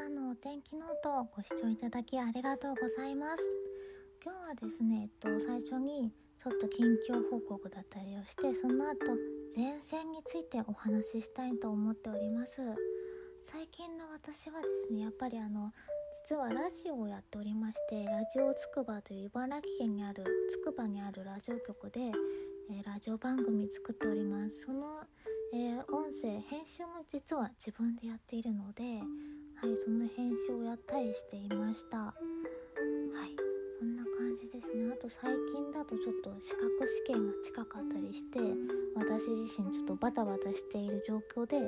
さんのお天気ノートをご視聴いただきありがとうございます。今日はですね、えっと、最初にちょっと近況報告だったりをしてその後前線についてお話ししたいと思っております。最近の私はですねやっぱりあの実はラジオをやっておりましてラジオつくばという茨城県にあるつくばにあるラジオ局で、えー、ラジオ番組作っております。その、えー、音声編集も実は自分でやっているのではいその編集をやったりしていました。はいこんな感じですね。あと最近だとちょっと資格試験が近かったりして私自身ちょっとバタバタしている状況で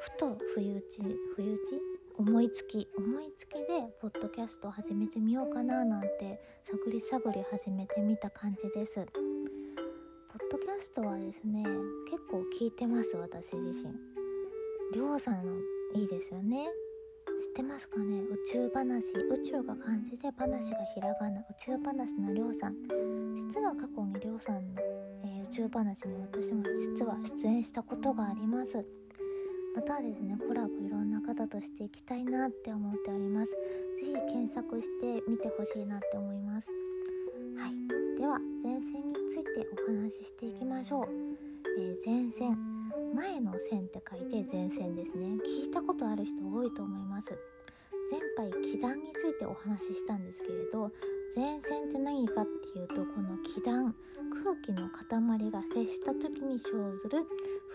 ふと不意打ち不意打ち？思いつき思いつきでポッドキャストを始めてみようかななんて探り探り始めてみた感じです。ポッドキャストはですね結構聞いてます私自身。りょうさんのいいですよね。知ってますかね？宇宙話。宇宙が漢字で話がひらがな。宇宙話のりょうさん。実は過去にりょうさんの、えー、宇宙話に私も実は出演したことがあります。またですねコラボいろんな方としていきたいなって思っております。是非検索してみてほしいなって思います。はい。では前線についてお話ししていきましょう、えー、前線。前の線って書いて前線ですね。聞いたことある人多いと思います。前回気団についてお話ししたんですけれど前線って何かっていうとこの気団空気の塊が接した時に生ずる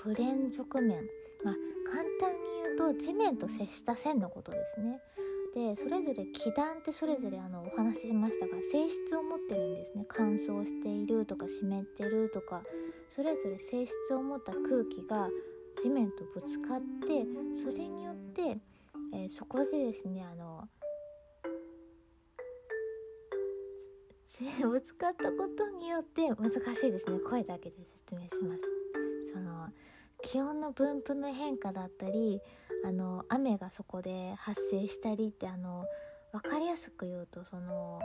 不連続面。まあ簡単に言うと地面と接した線のことですね。でそれぞれ気団ってそれぞれあのお話ししましたが性質を持ってるんですね。乾燥しているとか湿ってるとかそれぞれ性質を持った空気が地面とぶつかってそれによって、えー、そこでですねあのぶつかったことによって難しいですね。声だけで説明します。その気温の分布の変化だったりあの雨がそこで発生したりってあの分かりやすく言うとその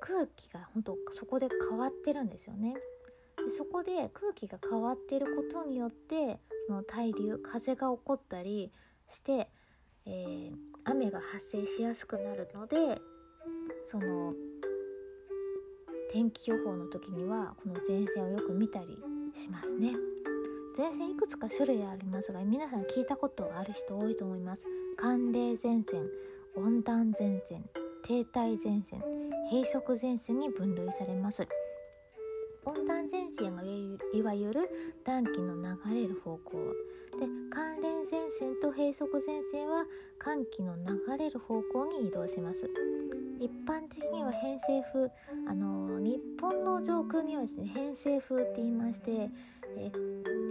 空気が本当そこで変わってるんですよね。でそこで空気が変わってることによってその対流風が起こったりして、えー、雨が発生しやすくなるのでその天気予報の時にはこの前線をよく見たりしますね。前線いくつか種類ありますが皆さん聞いたことある人多いと思います。寒冷前線温暖前線停滞前線閉塞前線に分類されます。温暖前線がいわゆる暖気の流れる方向。で寒冷前線と閉塞前線は寒気の流れる方向に移動します。一般的には偏西風あの日本の上空にはですね偏西風って言いましてえ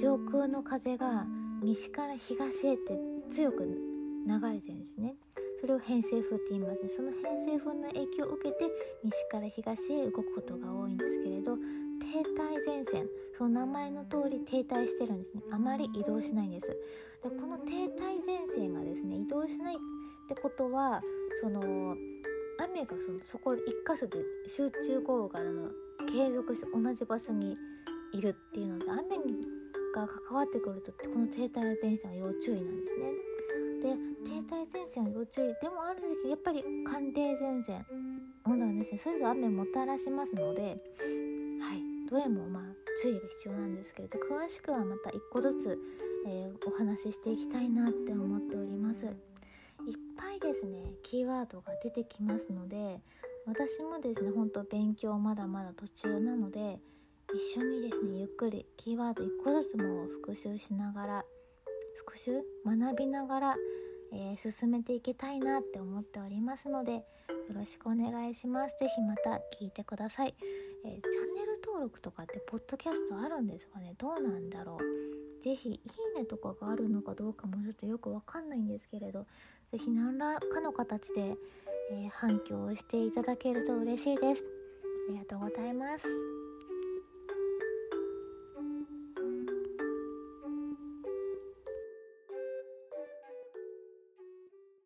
上空の風が西から東へって強く流れてるんですね。それを偏西風って言いますね。その偏西風の影響を受けて西から東へ動くことが多いんですけれど停滞前線その名前の通り停滞してるんですね。あまり移動しないんです。でこの停滞前線がですね移動しないってことはその雨がそのそこ一箇所で集中豪雨があの継続して同じ場所にいるっていうので雨が関わってくるとこの停滞前線は要注意なんですね。で停滞前線は要注意。でもある時期やっぱり寒冷前線温暖ですねそれぞれ雨もたらしますのでどれもまあ注意が必要なんですけれど詳しくはまた一個ずつ、えー、お話ししていきたいなって思っております。いっぱいですねキーワードが出てきますので私もですねほんと勉強まだまだ途中なので一緒にですねゆっくりキーワード1個ずつも復習しながら復習？学びながら、えー、進めていきたいなって思っておりますのでよろしくお願いします。是非また聞いてください、えー、チャンネル登録とかってポッドキャストあるんですかね？どうなんだろう？是非いいねとかがあるのかどうかもちょっとよくわかんないんですけれど。是非何らかの形で、えー、反響をしていただけると嬉しいです。ありがとうございます。